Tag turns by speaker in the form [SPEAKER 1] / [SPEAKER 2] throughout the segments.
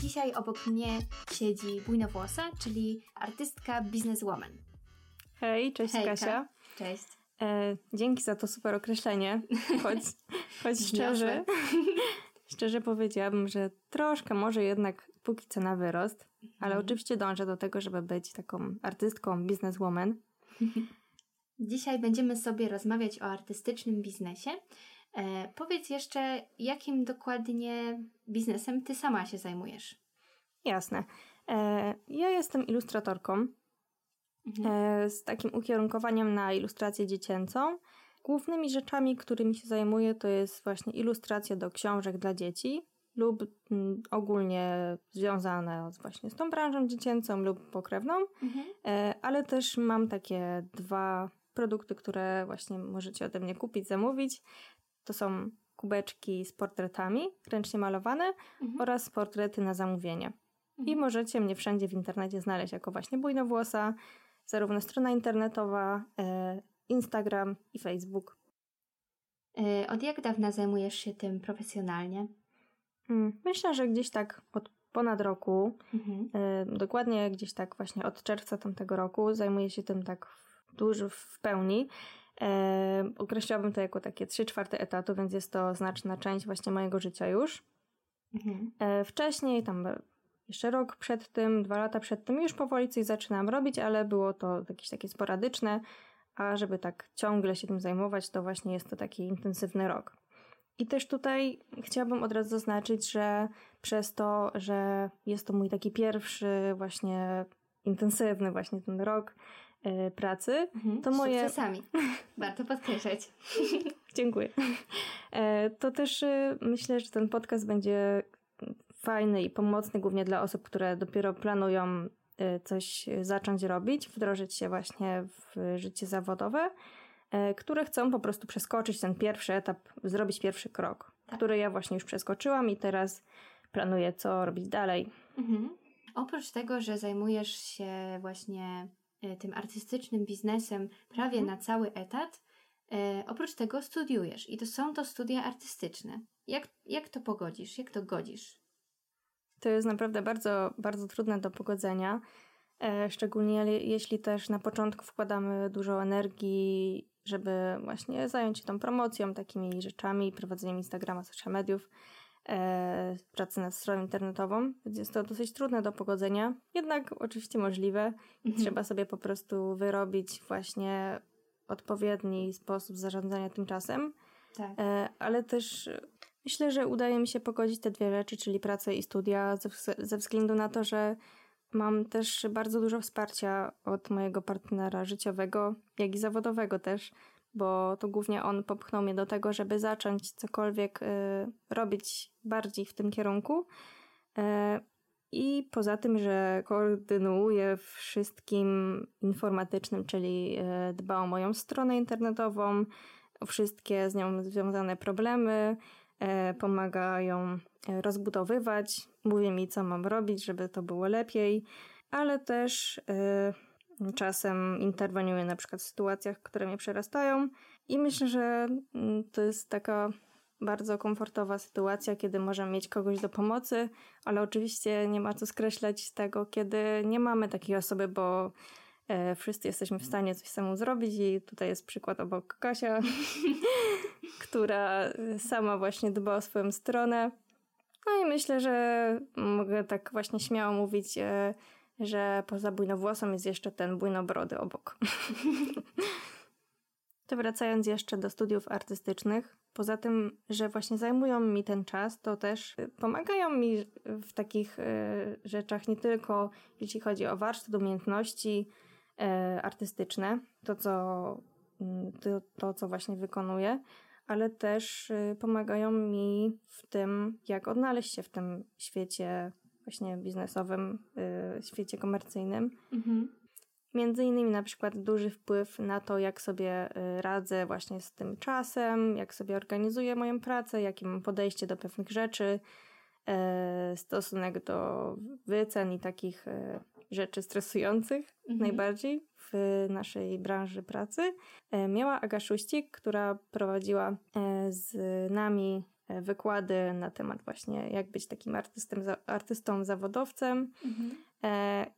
[SPEAKER 1] Dzisiaj obok mnie siedzi bujnowłosa, czyli artystka bizneswoman.
[SPEAKER 2] Hej, cześć
[SPEAKER 1] Hejka.
[SPEAKER 2] Kasia.
[SPEAKER 1] Cześć.
[SPEAKER 2] E, dzięki za to super określenie. Choć, choć szczerze, szczerze powiedziałabym, że troszkę może jednak póki co na wyrost, ale
[SPEAKER 1] Mhm.
[SPEAKER 2] oczywiście dążę do tego, żeby być taką artystką, bizneswoman.
[SPEAKER 1] Dzisiaj będziemy sobie rozmawiać o artystycznym biznesie. E, powiedz jeszcze, jakim dokładnie biznesem ty sama się zajmujesz?
[SPEAKER 2] Jasne. E, ja jestem ilustratorką e, z takim ukierunkowaniem na ilustrację dziecięcą. Głównymi rzeczami, którymi się zajmuję, to jest właśnie ilustracja do książek dla dzieci lub mm, ogólnie związane właśnie z tą branżą dziecięcą lub pokrewną, e, ale też mam takie dwa produkty, które właśnie możecie ode mnie kupić, zamówić. To są kubeczki z portretami ręcznie malowane oraz portrety na zamówienie. I możecie mnie wszędzie w internecie znaleźć jako właśnie bujnowłosa, zarówno strona internetowa, e, Instagram i Facebook.
[SPEAKER 1] E, od jak dawna zajmujesz się tym profesjonalnie?
[SPEAKER 2] Mm, Myślę, że gdzieś tak od ponad roku,
[SPEAKER 1] Mhm.
[SPEAKER 2] e, dokładnie gdzieś tak właśnie od czerwca tamtego roku zajmuję się tym tak dużo w pełni. E, określałabym to jako takie 3 czwarte etatu, więc jest to znaczna część właśnie mojego życia już.
[SPEAKER 1] Mhm.
[SPEAKER 2] Wcześniej, tam jeszcze rok przed tym, dwa lata przed tym, już powoli coś zaczynam robić, ale było to jakieś takie sporadyczne, a żeby tak ciągle się tym zajmować, to właśnie jest to taki intensywny rok. I też tutaj chciałabym od razu zaznaczyć, że przez to, że jest to mój taki pierwszy właśnie intensywny właśnie ten rok e, pracy,
[SPEAKER 1] Mhm.
[SPEAKER 2] to moje...
[SPEAKER 1] Sukcesami. Warto podkreślać.
[SPEAKER 2] Dziękuję. E, To też y, myślę, że ten podcast będzie fajny i pomocny głównie dla osób, które dopiero planują coś zacząć robić, wdrożyć się właśnie w życie zawodowe, e, które chcą po prostu przeskoczyć ten pierwszy etap, zrobić pierwszy krok, który ja właśnie już przeskoczyłam i teraz planuję, co robić dalej.
[SPEAKER 1] Mhm. Oprócz tego, że zajmujesz się właśnie tym artystycznym biznesem prawie na cały etat, oprócz tego studiujesz i to są to studia artystyczne. Jak, jak to pogodzisz? Jak to godzisz?
[SPEAKER 2] To jest naprawdę bardzo, bardzo trudne do pogodzenia. E, szczególnie je- jeśli też na początku wkładamy dużo energii, żeby właśnie zająć się tą promocją, takimi rzeczami, prowadzeniem Instagrama, social mediów, e, pracy nad stroną internetową, więc jest to dosyć trudne do pogodzenia. Jednak oczywiście możliwe. i Trzeba sobie po prostu wyrobić właśnie odpowiedni sposób zarządzania tym czasem.
[SPEAKER 1] Tak.
[SPEAKER 2] E, ale też myślę, że udaje mi się pogodzić te dwie rzeczy, czyli pracę i studia, ze, wz- ze względu na to, że mam też bardzo dużo wsparcia od mojego partnera życiowego, jak i zawodowego też, bo to głównie on popchnął mnie do tego, żeby zacząć cokolwiek e, robić bardziej w tym kierunku. E, I poza tym, że koordynuję wszystkim informatycznym, czyli e, dba o moją stronę internetową, o wszystkie z nią związane problemy, e, pomagają e, rozbudowywać, mówię mi, co mam robić, żeby to było lepiej, ale też e, czasem interweniuję na przykład w sytuacjach, które mnie przerastają i myślę, że mm, to jest taka bardzo komfortowa sytuacja, kiedy możemy mieć kogoś do pomocy, ale oczywiście nie ma co skreślać tego, kiedy nie mamy takiej osoby, bo wszyscy jesteśmy w stanie coś samemu zrobić i tutaj jest przykład obok Kasia, która e, sama właśnie dba o swoją stronę. No i myślę, że mogę tak właśnie śmiało mówić, e, że poza bujnowłosą jest jeszcze ten bujnobrody obok. To wracając jeszcze do studiów artystycznych, poza tym, że właśnie zajmują mi ten czas, to też pomagają mi w takich rzeczach nie tylko jeśli chodzi o warsztat, umiejętności artystyczne, to co, mm, to, to co właśnie wykonuję, ale też y, pomagają mi w tym, jak odnaleźć się w tym świecie właśnie biznesowym, y, świecie komercyjnym.
[SPEAKER 1] Mhm.
[SPEAKER 2] Między innymi na przykład duży wpływ na to, jak sobie y, radzę właśnie z tym czasem, jak sobie organizuję moją pracę, jakie mam podejście do pewnych rzeczy, e, stosunek do wycen i takich e, rzeczy stresujących. Mhm. najbardziej w naszej branży pracy, e, miała Aga Szuścik, która prowadziła e, z nami e, wykłady na temat właśnie jak być takim artystem, artystą zawodowcem mhm.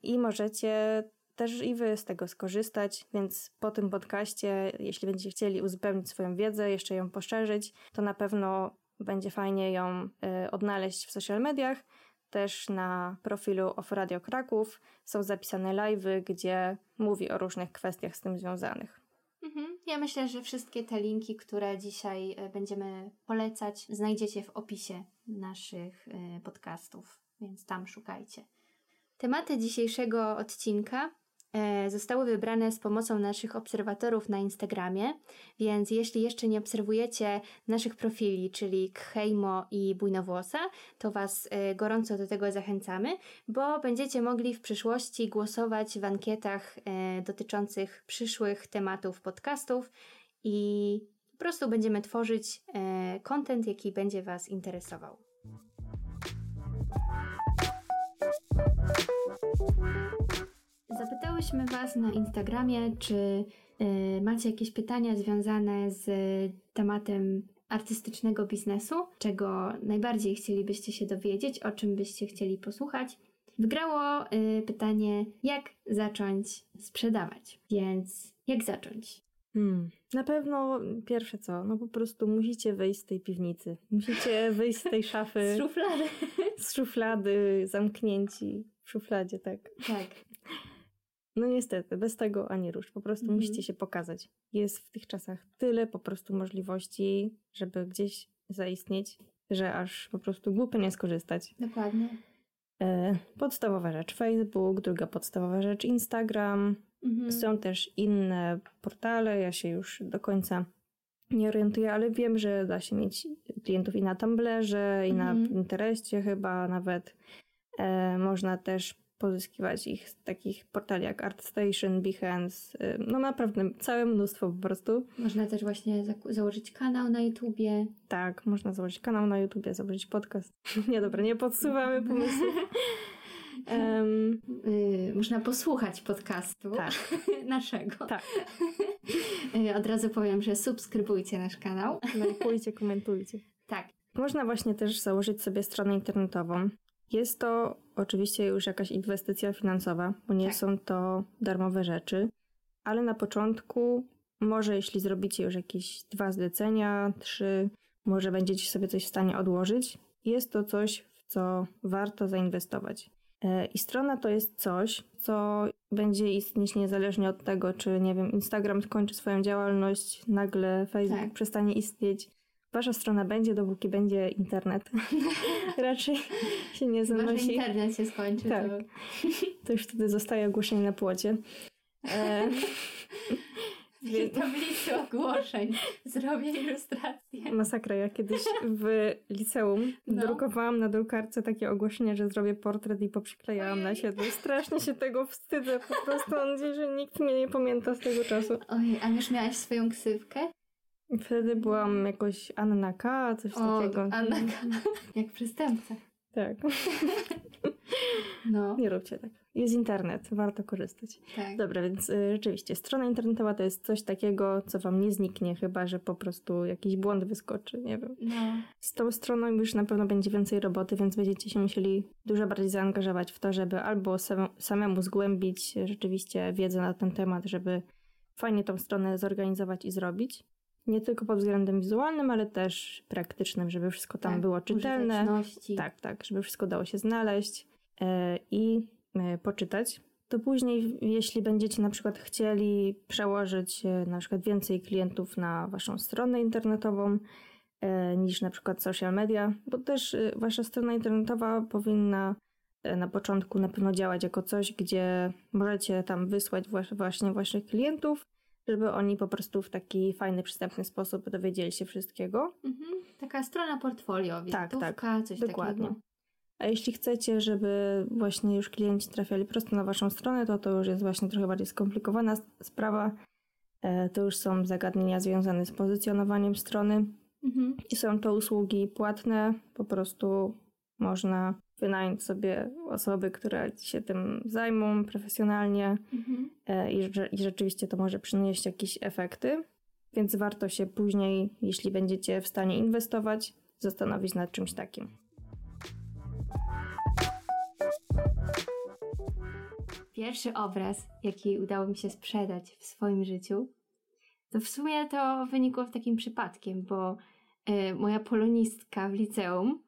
[SPEAKER 2] i możecie też i wy z tego skorzystać, więc po tym podcaście, jeśli będziecie chcieli uzupełnić swoją wiedzę, jeszcze ją poszerzyć, to na pewno będzie fajnie ją odnaleźć w social mediach też na profilu Off Radio Kraków są zapisane live'y, gdzie mówi o różnych kwestiach z tym związanych.
[SPEAKER 1] Mhm. Ja myślę, że wszystkie te linki, które dzisiaj e, będziemy polecać, znajdziecie w opisie naszych e, podcastów, więc tam szukajcie. Tematy dzisiejszego odcinka zostały wybrane z pomocą naszych obserwatorów na Instagramie, więc jeśli jeszcze nie obserwujecie naszych profili, czyli Kheimo i Bujnowłosa, to Was e, gorąco do tego zachęcamy, bo będziecie mogli w przyszłości głosować w ankietach e, dotyczących przyszłych tematów podcastów i po prostu będziemy tworzyć kontent, jaki będzie Was interesował. Zapytałyśmy Was na Instagramie, czy y, macie jakieś pytania związane z tematem artystycznego biznesu, czego najbardziej chcielibyście się dowiedzieć, o czym byście chcieli posłuchać. Wygrało y, pytanie, jak zacząć sprzedawać. Więc jak zacząć?
[SPEAKER 2] Hmm. Na pewno pierwsze co, no po prostu musicie wyjść z tej piwnicy. Musicie wyjść z tej szafy.
[SPEAKER 1] z szuflady.
[SPEAKER 2] z szuflady, zamknięci w szufladzie, tak.
[SPEAKER 1] Tak.
[SPEAKER 2] No niestety, bez tego ani rusz. Po prostu mm. musicie się pokazać. Jest w tych czasach tyle po prostu możliwości, żeby gdzieś zaistnieć, że aż po prostu głupio nie skorzystać.
[SPEAKER 1] Dokładnie.
[SPEAKER 2] E, podstawowa rzecz Facebook, druga podstawowa rzecz Instagram. Mm-hmm. Są też inne portale, ja się już do końca nie orientuję, ale wiem, że da się mieć klientów i na Tumblrze, i na mhm. Pinterestie chyba nawet. E, można też pozyskiwać ich z takich portali jak ArtStation, Behance, y, no naprawdę całe mnóstwo po prostu.
[SPEAKER 1] Można też właśnie za założyć kanał na YouTubie.
[SPEAKER 2] Tak, można założyć kanał na YouTubie, założyć podcast. nie, dobra, nie podsuwamy pomysłów.
[SPEAKER 1] Um, yy, można posłuchać podcastu
[SPEAKER 2] tak.
[SPEAKER 1] naszego.
[SPEAKER 2] Tak.
[SPEAKER 1] Yy, od razu powiem, że subskrybujcie nasz kanał.
[SPEAKER 2] Lajkujcie, komentujcie.
[SPEAKER 1] Tak.
[SPEAKER 2] Można właśnie też założyć sobie stronę internetową. Jest to oczywiście już jakaś inwestycja finansowa, bo nie tak. są to darmowe rzeczy, ale na początku, może jeśli zrobicie już jakieś dwa zlecenia, trzy, może będziecie sobie coś w stanie odłożyć, jest to coś, w co warto zainwestować. E, I strona to jest coś, co będzie istnieć niezależnie od tego, czy nie wiem, Instagram skończy swoją działalność, nagle Facebook tak. przestanie istnieć, Wasza strona będzie, dopóki będzie internet. Raczej się nie zanosi. Chyba,
[SPEAKER 1] internet się skończy.
[SPEAKER 2] Tak. To... to już wtedy zostaje ogłoszenie na płocie. E...
[SPEAKER 1] W tablicy ogłoszeń zrobię ilustrację.
[SPEAKER 2] Masakra. Ja kiedyś w liceum no. drukowałam na drukarce takie ogłoszenia, że zrobię portret i poprzyklejałam Ojej. na siebie. Strasznie się tego wstydzę. Po prostu mam nadzieję, że nikt mnie nie pamięta z tego czasu.
[SPEAKER 1] Ojej, a już miałaś swoją ksywkę?
[SPEAKER 2] Wtedy byłam jakoś Anna K, coś o, takiego.
[SPEAKER 1] Anna K. Jak przestępca.
[SPEAKER 2] Tak. No. Nie róbcie tak. Jest internet, warto korzystać.
[SPEAKER 1] Tak.
[SPEAKER 2] Dobra, więc y, rzeczywiście, strona internetowa to jest coś takiego, co wam nie zniknie, chyba że po prostu jakiś błąd wyskoczy, nie wiem.
[SPEAKER 1] No.
[SPEAKER 2] Z tą stroną już na pewno będzie więcej roboty, więc będziecie się musieli dużo bardziej zaangażować w to, żeby albo sam, samemu zgłębić rzeczywiście wiedzę na ten temat, żeby fajnie tą stronę zorganizować i zrobić nie tylko pod względem wizualnym, ale też praktycznym, żeby wszystko tam tak, było czytelne. Tak, tak, żeby wszystko dało się znaleźć yy, i yy, poczytać. To później, jeśli będziecie na przykład chcieli przełożyć yy, na przykład więcej klientów na waszą stronę internetową niż na przykład social media, bo też wasza strona internetowa powinna na początku na pewno działać jako coś, gdzie możecie tam wysłać właśnie waszych klientów żeby oni po prostu w taki fajny, przystępny sposób dowiedzieli się wszystkiego.
[SPEAKER 1] Mhm. Taka strona portfolio, tak, tak, coś
[SPEAKER 2] dokładnie.
[SPEAKER 1] Takiego.
[SPEAKER 2] A jeśli chcecie, żeby właśnie już klienci trafiali prosto na waszą stronę, to to już jest właśnie trochę bardziej skomplikowana sprawa. E, to już są zagadnienia związane z pozycjonowaniem strony
[SPEAKER 1] mhm.
[SPEAKER 2] i są to usługi płatne, po prostu można wynająć sobie osoby, które się tym zajmą profesjonalnie
[SPEAKER 1] Mhm.
[SPEAKER 2] e, i, i rzeczywiście to może przynieść jakieś efekty. Więc warto się później, jeśli będziecie w stanie inwestować, zastanowić nad czymś takim.
[SPEAKER 1] Pierwszy obraz, jaki udało mi się sprzedać w swoim życiu, to w sumie to wynikło takim przypadkiem, bo y, moja polonistka w liceum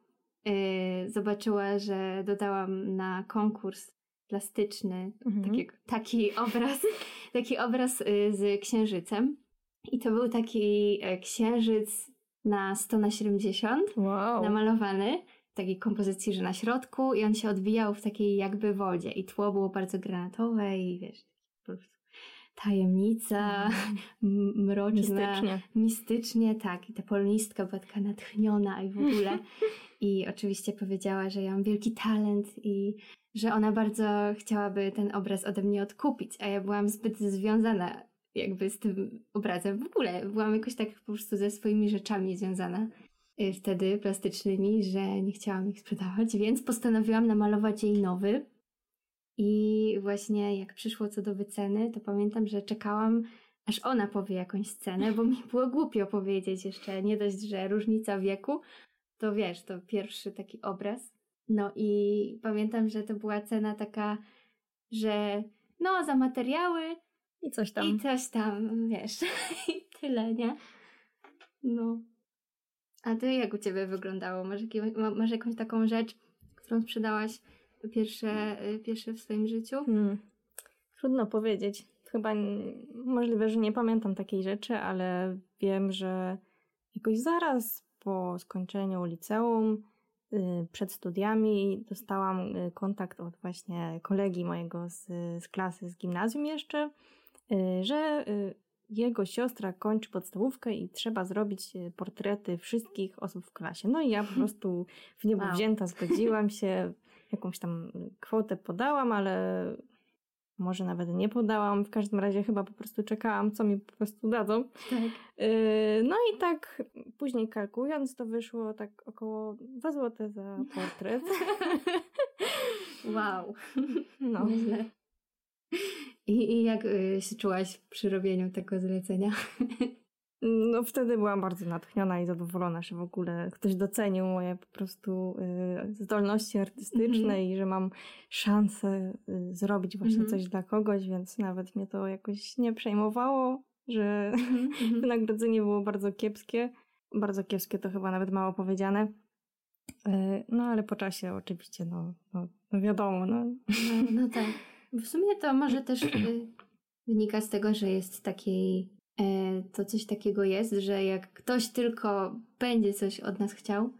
[SPEAKER 1] zobaczyła, że dodałam na konkurs plastyczny
[SPEAKER 2] Mhm.
[SPEAKER 1] taki, taki obraz, taki obraz y, z księżycem. I to był taki e, księżyc na 100 na 70
[SPEAKER 2] Wow.
[SPEAKER 1] namalowany w takiej kompozycji, że na środku i on się odbijał w takiej jakby wodzie i tło było bardzo granatowe i wiesz, tajemnica, m- mroczna,
[SPEAKER 2] Mistycznie.
[SPEAKER 1] mistycznie, tak. I ta polonistka była taka natchniona i w ogóle. I oczywiście powiedziała, że ja mam wielki talent i że ona bardzo chciałaby ten obraz ode mnie odkupić, a ja byłam zbyt związana jakby z tym obrazem. W ogóle byłam jakoś tak po prostu ze swoimi rzeczami związana y, wtedy plastycznymi, że nie chciałam ich sprzedawać, więc postanowiłam namalować jej nowy. I właśnie jak przyszło co do wyceny, to pamiętam, że czekałam, aż ona powie jakąś cenę, bo mi było głupio powiedzieć jeszcze, nie dość, że różnica wieku, to wiesz, to pierwszy taki obraz. No i pamiętam, że to była cena taka, że no za materiały
[SPEAKER 2] I coś tam.
[SPEAKER 1] i coś tam, wiesz, i tyle, nie? No. A ty jak u ciebie wyglądało? Masz, jakie, ma- masz jakąś taką rzecz, którą sprzedałaś pierwsze, pierwsze w swoim życiu?
[SPEAKER 2] Hmm. Trudno powiedzieć. Chyba możliwe, że nie pamiętam takiej rzeczy, ale wiem, że jakoś zaraz po skończeniu liceum, y, przed studiami, dostałam y, kontakt od właśnie kolegi mojego z, z klasy, z gimnazjum jeszcze, y, że jego siostra kończy podstawówkę i trzeba zrobić portrety wszystkich osób w klasie. No i ja po prostu w niebo
[SPEAKER 1] Wow.
[SPEAKER 2] wzięta zgodziłam się, jakąś tam kwotę podałam, ale może nawet nie podałam. W każdym razie chyba po prostu czekałam, co mi po prostu dadzą.
[SPEAKER 1] Tak.
[SPEAKER 2] Yy, No i tak później kalkulując, to wyszło tak około 2 zł za portret.
[SPEAKER 1] Wow.
[SPEAKER 2] No.
[SPEAKER 1] Nieźle. I, I jak y, się czułaś przy robieniu tego zlecenia?
[SPEAKER 2] No wtedy byłam bardzo natchniona i zadowolona, że w ogóle ktoś docenił moje po prostu y, zdolności artystyczne
[SPEAKER 1] Mhm.
[SPEAKER 2] i że mam szansę y, zrobić właśnie
[SPEAKER 1] Mhm.
[SPEAKER 2] coś dla kogoś, więc nawet mnie to jakoś nie przejmowało, że wynagrodzenie było bardzo kiepskie. Bardzo kiepskie to chyba nawet mało powiedziane. Y, No ale po czasie oczywiście, no, no, no wiadomo, no.
[SPEAKER 1] No, no tak. W sumie to może też wynika z tego, że jest takiej, to coś takiego jest, że jak ktoś tylko będzie coś od nas chciał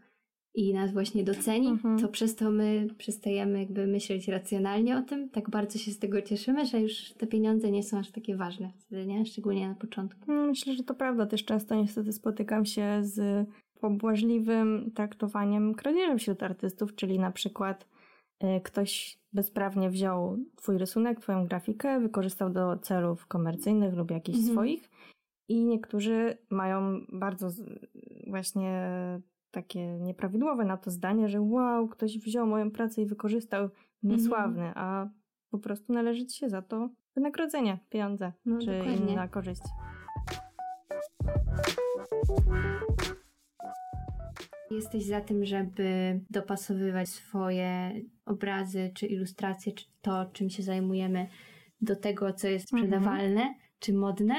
[SPEAKER 1] i nas właśnie doceni,
[SPEAKER 2] Mhm.
[SPEAKER 1] to przez to my przestajemy jakby myśleć racjonalnie o tym. Tak bardzo się z tego cieszymy, że już te pieniądze nie są aż takie ważne wtedy, nie? Szczególnie na początku.
[SPEAKER 2] Mm, Myślę, że to prawda. Też często niestety spotykam się z pobłażliwym traktowaniem kradzieży wśród artystów, czyli na przykład ktoś bezprawnie wziął twój rysunek, twoją grafikę, wykorzystał do celów komercyjnych lub jakichś
[SPEAKER 1] Mhm.
[SPEAKER 2] swoich i niektórzy mają bardzo właśnie takie nieprawidłowe na to zdanie, że wow, ktoś wziął moją pracę i wykorzystał mnie
[SPEAKER 1] Mhm.
[SPEAKER 2] a po prostu należy ci się za to wynagrodzenie, pieniądze
[SPEAKER 1] No,
[SPEAKER 2] czy
[SPEAKER 1] dokładnie.
[SPEAKER 2] inna korzyść.
[SPEAKER 1] Jesteś za tym, żeby dopasowywać swoje obrazy, czy ilustracje, czy to, czym się zajmujemy, do tego, co jest
[SPEAKER 2] Mhm.
[SPEAKER 1] sprzedawalne, czy modne,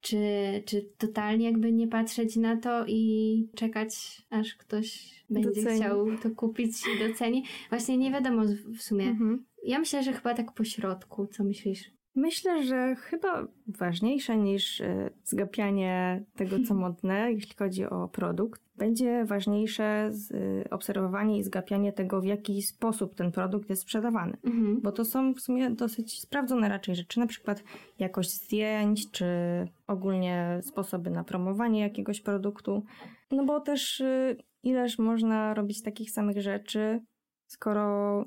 [SPEAKER 1] czy, czy totalnie jakby nie patrzeć na to i czekać, aż ktoś będzie
[SPEAKER 2] Doceni.
[SPEAKER 1] chciał to kupić i doceni. Właśnie nie wiadomo w sumie.
[SPEAKER 2] Mhm.
[SPEAKER 1] Ja myślę, że chyba tak po środku. Co myślisz?
[SPEAKER 2] Myślę, że chyba ważniejsze niż e, zgapianie tego, co modne, jeśli chodzi o produkt, będzie ważniejsze e, obserwowanie i zgapianie tego, w jaki sposób ten produkt jest sprzedawany.
[SPEAKER 1] Mhm.
[SPEAKER 2] Bo to są w sumie dosyć sprawdzone raczej rzeczy, na przykład jakość zdjęć, czy ogólnie sposoby na promowanie jakiegoś produktu. No bo też y, ileż można robić takich samych rzeczy, skoro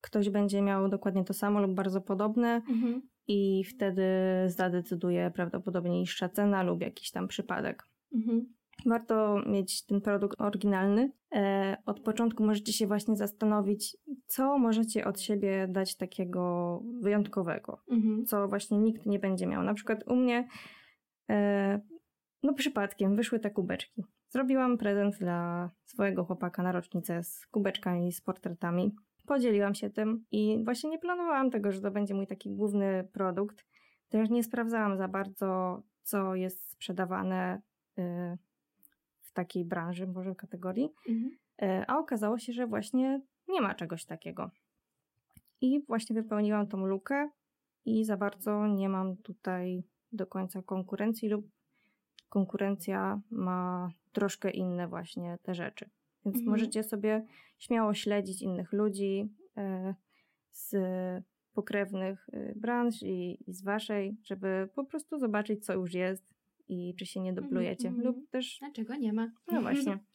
[SPEAKER 2] ktoś będzie miał dokładnie to samo lub bardzo podobne
[SPEAKER 1] Mhm.
[SPEAKER 2] I wtedy zadecyduje prawdopodobnie niższa cena lub jakiś tam przypadek.
[SPEAKER 1] Mhm.
[SPEAKER 2] warto mieć ten produkt oryginalny. E, od początku możecie się właśnie zastanowić, co możecie od siebie dać takiego wyjątkowego, mhm. co właśnie nikt nie będzie miał. Na przykład u mnie, e, no przypadkiem, wyszły te kubeczki. Zrobiłam prezent dla swojego chłopaka na rocznicę z kubeczkami, z portretami. Podzieliłam się tym i właśnie nie planowałam tego, że to będzie mój taki główny produkt. Też nie sprawdzałam za bardzo, co jest sprzedawane y, w takiej branży, może kategorii. Mhm. Y, a okazało się, że właśnie nie ma czegoś takiego. I właśnie wypełniłam tą lukę i za bardzo nie mam tutaj do końca konkurencji lub konkurencja ma troszkę inne właśnie te rzeczy. Więc mhm. możecie sobie śmiało śledzić innych ludzi e, z pokrewnych e, branż i, i, z waszej, żeby po prostu zobaczyć, co już jest i czy się nie dublujecie. Mhm. Lub też.
[SPEAKER 1] Dlaczego nie ma?
[SPEAKER 2] No właśnie.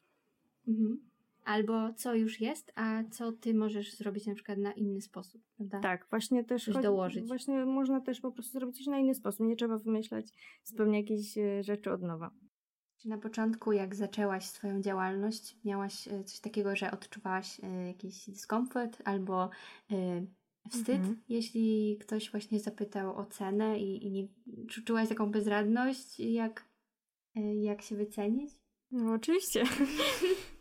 [SPEAKER 1] Mhm. Albo co już jest, a co ty możesz zrobić na przykład na inny sposób, prawda?
[SPEAKER 2] Tak, właśnie też
[SPEAKER 1] chodzi, dołożyć.
[SPEAKER 2] Właśnie można też po prostu zrobić coś na inny sposób. Nie trzeba wymyślać zupełnie jakieś e, rzeczy od nowa.
[SPEAKER 1] Czy na początku, jak zaczęłaś swoją działalność, miałaś e, coś takiego, że odczuwałaś e, jakiś dyskomfort albo wstyd, mhm. jeśli ktoś właśnie zapytał o cenę i, i nie, czułaś taką bezradność, jak, jak się wycenić?
[SPEAKER 2] No oczywiście.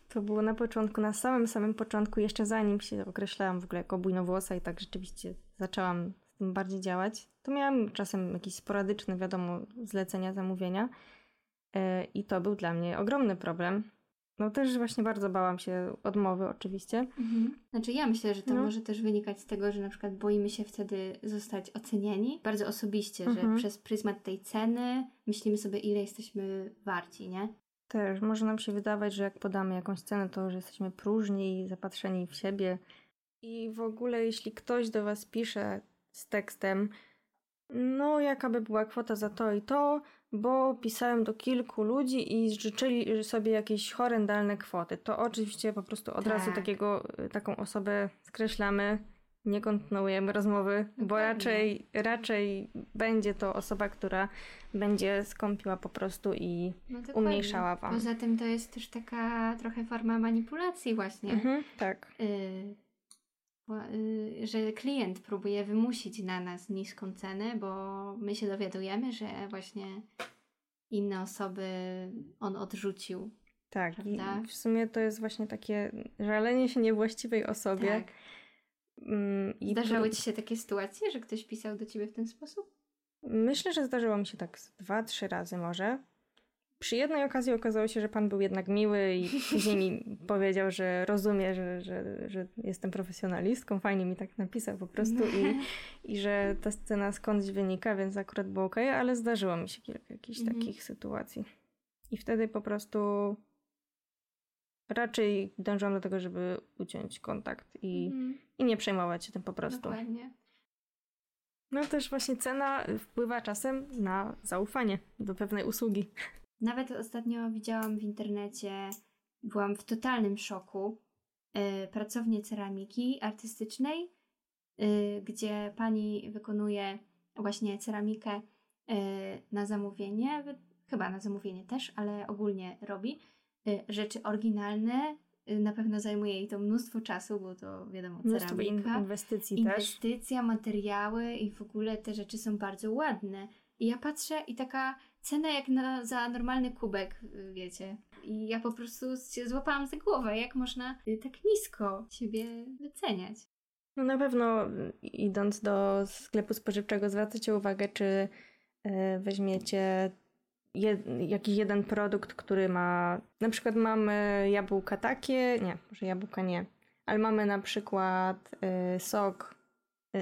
[SPEAKER 2] To było na początku, na samym samym początku, jeszcze zanim się określałam w ogóle jako bujnowłosa i tak rzeczywiście zaczęłam z tym bardziej działać, to miałam czasem jakieś sporadyczne, wiadomo, zlecenia, zamówienia i to był dla mnie ogromny problem. No też właśnie bardzo bałam się odmowy oczywiście. Mhm.
[SPEAKER 1] Znaczy ja myślę, że to no. może też wynikać z tego, że na przykład boimy się wtedy zostać ocenieni bardzo osobiście, mhm. że przez pryzmat tej ceny myślimy sobie ile jesteśmy warci, nie?
[SPEAKER 2] Też może nam się wydawać, że jak podamy jakąś cenę, to że jesteśmy próżni i zapatrzeni w siebie. I w ogóle, jeśli ktoś do Was pisze z tekstem, no jaka by była kwota za to i to, bo pisałem do kilku ludzi i życzyli sobie jakieś horrendalne kwoty, to oczywiście po prostu od tak. razu takiego, taką osobę skreślamy nie kontynuujemy rozmowy, bo raczej, raczej będzie to osoba, która będzie skąpiła po prostu i no umniejszała wam.
[SPEAKER 1] Poza tym to jest też taka trochę forma manipulacji właśnie.
[SPEAKER 2] Mhm, tak.
[SPEAKER 1] Y y że klient próbuje wymusić na nas niską cenę, bo my się dowiadujemy, że właśnie inne osoby on odrzucił.
[SPEAKER 2] Tak, prawda? i w sumie to jest właśnie takie żalenie się niewłaściwej osobie. Tak
[SPEAKER 1] Mm, I Zdarzały ci się takie sytuacje, że ktoś pisał do ciebie w ten sposób?
[SPEAKER 2] Myślę, że zdarzyło mi się tak dwa, trzy razy może. Przy jednej okazji okazało się, że pan był jednak miły i później mi powiedział, że rozumie, że, że, że jestem profesjonalistką. Fajnie mi tak napisał po prostu i, i że ta scena skądś wynika, więc akurat było ok, ale zdarzyło mi się kilka jakichś mhm. takich sytuacji. I wtedy po prostu raczej dążyłam do tego, żeby uciąć kontakt i, mm. i nie przejmować się tym po prostu.
[SPEAKER 1] Dokładnie.
[SPEAKER 2] No też właśnie cena wpływa czasem na zaufanie do pewnej usługi.
[SPEAKER 1] Nawet ostatnio widziałam w internecie, byłam w totalnym szoku, yy, pracownię ceramiki artystycznej, yy, gdzie pani wykonuje właśnie ceramikę yy, na zamówienie, chyba na zamówienie też, ale ogólnie robi rzeczy oryginalne. Na pewno zajmuje jej to mnóstwo czasu, bo to wiadomo,
[SPEAKER 2] mnóstwo ceramika. inwestycji
[SPEAKER 1] Inwestycja, też. materiały i w ogóle te rzeczy są bardzo ładne. I ja patrzę i taka cena jak na, za normalny kubek, y, wiecie. I ja po prostu się złapałam za głowę, jak można tak nisko siebie wyceniać.
[SPEAKER 2] No na pewno idąc do sklepu spożywczego zwracacie uwagę, czy weźmiecie jed, jakiś jeden produkt, który ma. Na przykład mamy jabłka takie, nie, może jabłka nie, ale mamy na przykład y, sok y,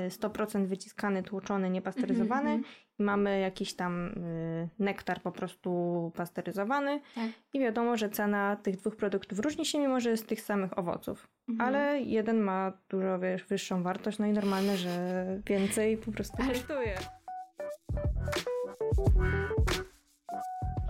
[SPEAKER 2] 100% wyciskany, tłoczony, niepasteryzowany mm -hmm. i mamy jakiś tam y, nektar po prostu pasteryzowany tak. i wiadomo, że cena tych dwóch produktów różni się, mimo że jest z tych samych owoców. Mm -hmm. Ale jeden ma dużo wiesz, wyższą wartość, no i normalne, że więcej po prostu kosztuje.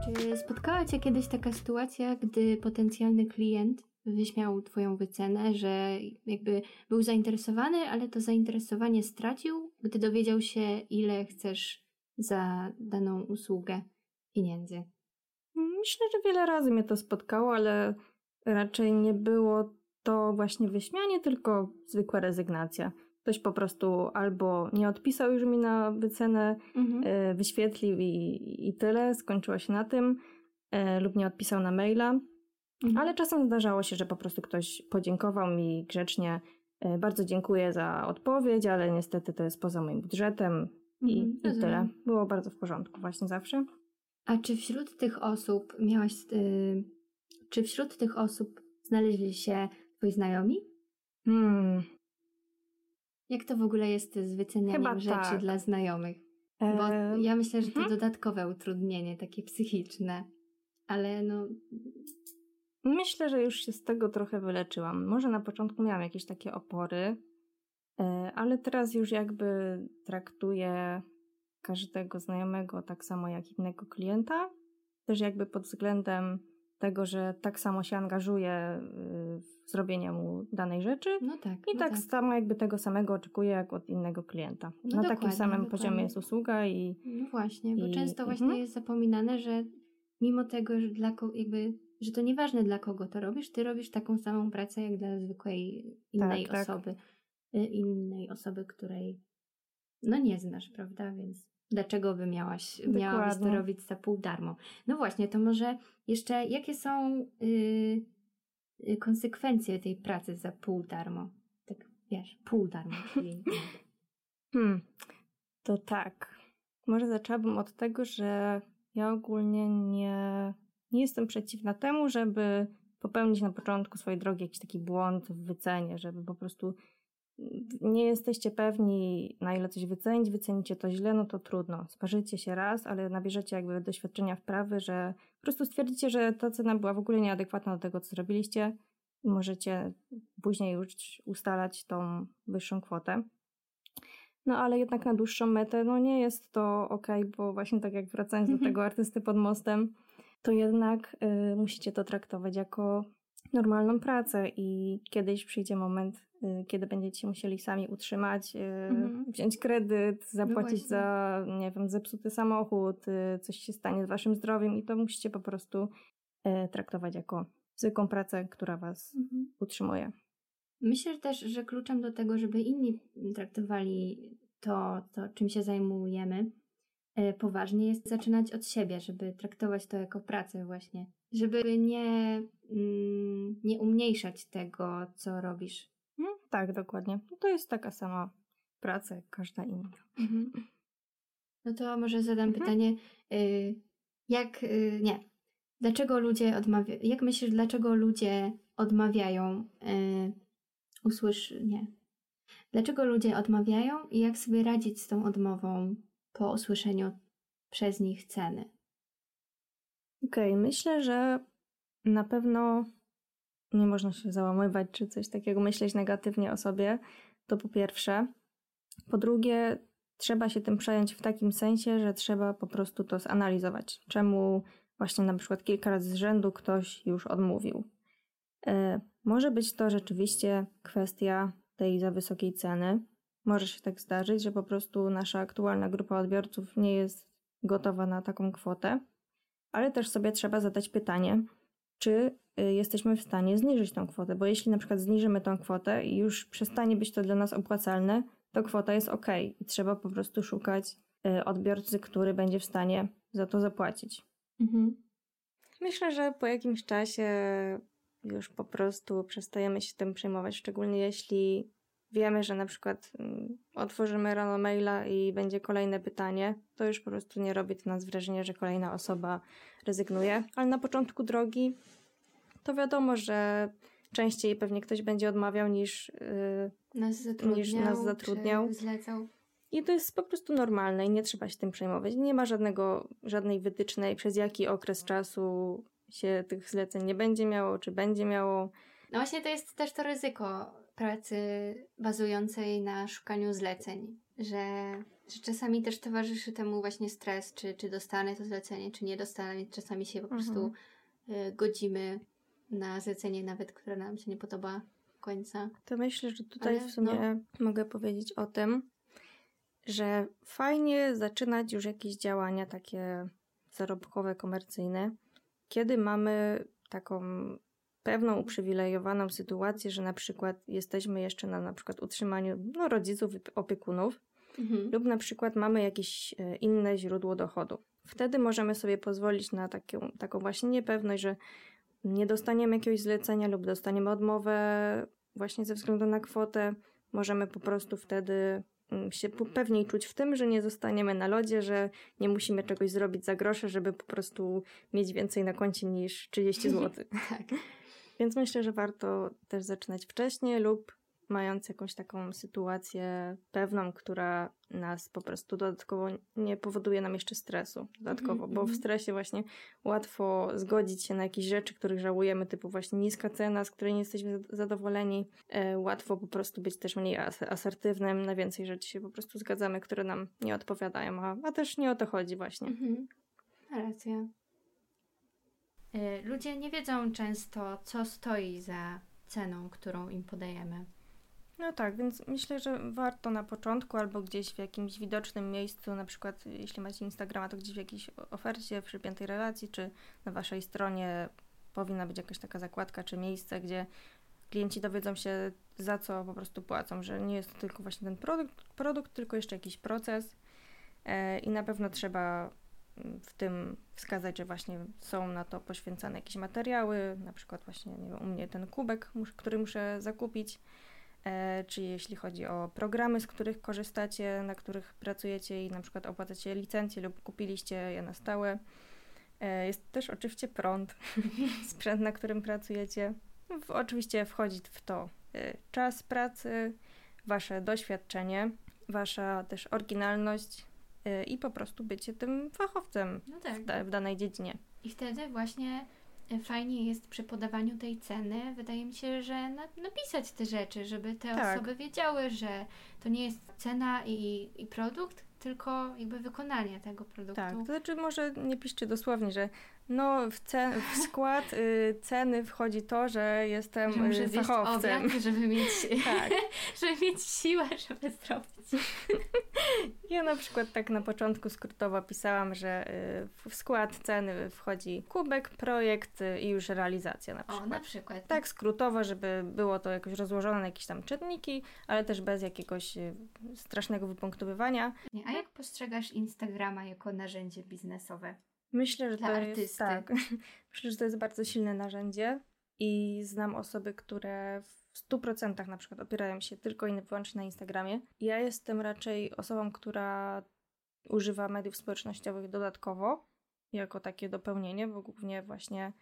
[SPEAKER 1] Czy spotkała Cię kiedyś taka sytuacja, gdy potencjalny klient wyśmiał Twoją wycenę, że jakby był zainteresowany, ale to zainteresowanie stracił, gdy dowiedział się, ile chcesz za daną usługę pieniędzy?
[SPEAKER 2] Myślę, że wiele razy mnie to spotkało, ale raczej nie było to właśnie wyśmianie, tylko zwykła rezygnacja. Ktoś po prostu albo nie odpisał już mi na wycenę, mhm. E, wyświetlił i, i tyle, skończyło się na tym, e, lub nie odpisał na maila. Mhm. Ale czasem zdarzało się, że po prostu ktoś podziękował mi grzecznie. E, bardzo dziękuję za odpowiedź, ale niestety to jest poza moim budżetem i, mhm, i tyle. Było bardzo w porządku, właśnie zawsze.
[SPEAKER 1] A czy wśród tych osób miałaś, yy, czy wśród tych osób znaleźli się twoi znajomi? Hmm. Jak to w ogóle jest z wycenianiem Chyba rzeczy tak. dla znajomych? Bo ja myślę, że to hmm? dodatkowe utrudnienie, takie psychiczne. Ale no,
[SPEAKER 2] Myślę, że już się z tego trochę wyleczyłam. Może na początku miałam jakieś takie opory, e, ale teraz już jakby traktuję każdego znajomego tak samo jak innego klienta. Też jakby pod względem tego, że tak samo się angażuję w zrobienie mu danej rzeczy.
[SPEAKER 1] No tak.
[SPEAKER 2] I
[SPEAKER 1] no
[SPEAKER 2] tak, tak, samo jakby tego samego oczekuję jak od innego klienta. No Na takim samym dokładnie. poziomie jest usługa i.
[SPEAKER 1] No właśnie, bo i, często właśnie mhm. jest zapominane, że mimo tego, że dla jakby że to nieważne dla kogo to robisz, ty robisz taką samą pracę jak dla zwykłej innej tak, osoby, tak. innej osoby, której no nie znasz, prawda? Więc dlaczego by miałaś, miałabyś to robić za pół darmo? No właśnie, to może jeszcze jakie są yy, konsekwencje tej pracy za pół darmo? Tak, wiesz, pół darmo, czyli...
[SPEAKER 2] hmm, to tak. Może zaczęłabym od tego, że ja ogólnie nie nie jestem przeciwna temu, żeby popełnić na początku swojej drogi jakiś taki błąd w wycenie, żeby po prostu nie jesteście pewni, na ile coś wycenić, wycenicie to źle, no to trudno. Sparzycie się raz, ale nabierzecie jakby doświadczenia wprawy, że po prostu stwierdzicie, że ta cena była w ogóle nieadekwatna do tego, co zrobiliście i możecie później już ustalać tą wyższą kwotę. No ale jednak na dłuższą metę, no nie jest to ok, bo właśnie tak jak wracając do tego artysty pod mostem, to jednak y, musicie to traktować jako normalną pracę i kiedyś przyjdzie moment, y, kiedy będziecie musieli sami utrzymać, y, mhm. wziąć kredyt, zapłacić no za, nie wiem, zepsuty samochód, y, coś się stanie z waszym zdrowiem i to musicie po prostu y, traktować jako zwykłą pracę, która was mhm. utrzymuje.
[SPEAKER 1] Myślę też, że kluczem do tego, żeby inni traktowali to, to czym się zajmujemy, poważnie jest zaczynać od siebie, żeby traktować to jako pracę właśnie. Żeby nie, mm, nie umniejszać tego, co robisz.
[SPEAKER 2] Hmm, tak, dokładnie. No to jest taka sama praca jak każda inna. Mhm.
[SPEAKER 1] No to może zadam mhm. pytanie, y, jak, y, nie, dlaczego ludzie odmawiają, jak myślisz, dlaczego ludzie odmawiają, y, usłysz, nie, dlaczego ludzie odmawiają i jak sobie radzić z tą odmową po usłyszeniu przez nich ceny?
[SPEAKER 2] Okej, okay, myślę, że na pewno nie można się załamywać czy coś takiego, myśleć negatywnie o sobie. To po pierwsze. Po drugie, trzeba się tym przejąć w takim sensie, że trzeba po prostu to zanalizować. Czemu właśnie na przykład kilka razy z rzędu ktoś już odmówił. Yy, może być to rzeczywiście kwestia tej za wysokiej ceny, może się tak zdarzyć, że po prostu nasza aktualna grupa odbiorców nie jest gotowa na taką kwotę, ale też sobie trzeba zadać pytanie, czy y, jesteśmy w stanie zniżyć tą kwotę, bo jeśli na przykład zniżymy tą kwotę i już przestanie być to dla nas opłacalne, to kwota jest ok i trzeba po prostu szukać y, odbiorcy, który będzie w stanie za to zapłacić. Mhm. Myślę, że po jakimś czasie już po prostu przestajemy się tym przejmować, szczególnie jeśli wiemy, że na przykład mm, otworzymy rano maila i będzie kolejne pytanie, to już po prostu nie robi to nas wrażenia, że kolejna osoba rezygnuje. Ale na początku drogi to wiadomo, że częściej pewnie ktoś będzie odmawiał niż,
[SPEAKER 1] yy, nas, zatrudniał,
[SPEAKER 2] niż nas zatrudniał.
[SPEAKER 1] Zlecał.
[SPEAKER 2] I to jest po prostu normalne i nie trzeba się tym przejmować. Nie ma żadnego, żadnej wytycznej, przez jaki okres czasu się tych zleceń nie będzie miało, czy będzie miało.
[SPEAKER 1] No właśnie to jest też to ryzyko pracy bazującej na szukaniu zleceń, że, że czasami też towarzyszy temu właśnie stres, czy, czy dostanę to zlecenie, czy nie dostanę. Czasami się po prostu mhm. y, godzimy na zlecenie nawet, które nam się nie podoba końca.
[SPEAKER 2] To myślę, że tutaj Ale, w sumie no. mogę powiedzieć o tym, że fajnie zaczynać już jakieś działania takie zarobkowe, komercyjne, kiedy mamy taką pewną uprzywilejowaną sytuację, że na przykład jesteśmy jeszcze na na przykład utrzymaniu no, rodziców, opiekunów, mhm. lub na przykład mamy jakieś e, inne źródło dochodu. Wtedy możemy sobie pozwolić na taką, taką właśnie niepewność, że nie dostaniemy jakiegoś zlecenia lub dostaniemy odmowę właśnie ze względu na kwotę. Możemy po prostu wtedy mm, się pewniej czuć w tym, że nie zostaniemy na lodzie, że nie musimy czegoś zrobić za grosze, żeby po prostu mieć więcej na koncie niż 30 zł. tak. Więc myślę, że warto też zaczynać wcześniej lub mając jakąś taką sytuację pewną, która nas po prostu dodatkowo nie powoduje nam jeszcze stresu dodatkowo, bo w mhm. stresie właśnie łatwo zgodzić się na jakieś rzeczy, których żałujemy, typu właśnie niska cena, z której nie jesteśmy zadowoleni. E, łatwo po prostu być też mniej asertywnym, na więcej rzeczy się po prostu zgadzamy, które nam nie odpowiadają, a, a też nie o to chodzi właśnie.
[SPEAKER 1] Mm-hmm. Racja. E, ludzie nie wiedzą często, co stoi za ceną, którą im podajemy.
[SPEAKER 2] No tak, więc myślę, że warto na początku albo gdzieś w jakimś widocznym miejscu, na przykład jeśli macie Instagrama, to gdzieś w jakiejś ofercie, w przypiętej relacji, czy na waszej stronie powinna być jakaś taka zakładka czy miejsce, gdzie klienci dowiedzą się za co po prostu płacą, że nie jest to tylko właśnie ten produkt, produkt tylko jeszcze jakiś proces e, i na pewno trzeba w tym wskazać, że właśnie są na to poświęcane jakieś materiały, na przykład właśnie nie wiem, u mnie ten kubek, który muszę zakupić, E, czy jeśli chodzi o programy, z których korzystacie, na których pracujecie i na przykład opłacacie licencję lub kupiliście je na stałe. E, jest też oczywiście prąd, sprzęt, na którym pracujecie. W, oczywiście wchodzi w to e, czas pracy, wasze doświadczenie, wasza też oryginalność i po prostu bycie tym fachowcem no tak. w, da, w danej dziedzinie.
[SPEAKER 1] I wtedy właśnie fajnie jest przy podawaniu tej ceny, wydaje mi się, że na, napisać te rzeczy, żeby te tak. osoby wiedziały, że to nie jest cena i, i produkt, tylko jakby wykonanie tego produktu.
[SPEAKER 2] Tak, to znaczy może nie piszcie dosłownie, że no w, cen, w skład y, ceny wchodzi to, że jestem że muszę y, fachowcem.
[SPEAKER 1] Obiad, żeby mieć, tak. żeby mieć siłę, żeby zrobić.
[SPEAKER 2] ja na przykład tak na początku skrótowo pisałam, że y, w skład ceny wchodzi kubek, projekt y, i już realizacja na przykład.
[SPEAKER 1] O, na przykład.
[SPEAKER 2] Tak skrótowo, żeby było to jakoś rozłożone na jakieś tam czynniki, ale też bez jakiegoś y, strasznego wypunktowywania.
[SPEAKER 1] A jak postrzegasz Instagrama jako narzędzie biznesowe?
[SPEAKER 2] Myślę, że to artysty. jest tak. Myślę, że to jest bardzo silne narzędzie i znam osoby, które w 100% na przykład opierają się tylko i wyłącznie na Instagramie. Ja jestem raczej osobą, która używa mediów społecznościowych dodatkowo, jako takie dopełnienie, bo głównie właśnie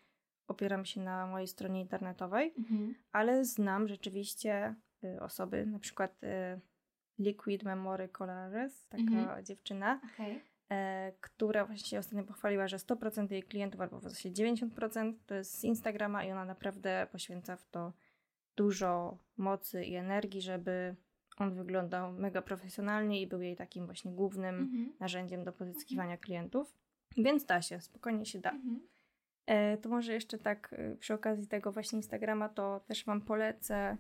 [SPEAKER 2] opieram się na mojej stronie internetowej, mhm. ale znam rzeczywiście y, osoby, na przykład y, Liquid Memory Collages, taka mhm. dziewczyna, okay. E, która właśnie się ostatnio pochwaliła, że 100% jej klientów, albo w zasadzie 90% to jest z Instagrama i ona naprawdę poświęca w to dużo mocy i energii, żeby on wyglądał mega profesjonalnie i był jej takim właśnie głównym mhm. narzędziem do pozyskiwania mhm. klientów. Więc da się, spokojnie się da. Mhm. E, to może jeszcze tak e, przy okazji tego właśnie Instagrama, to też Wam polecę,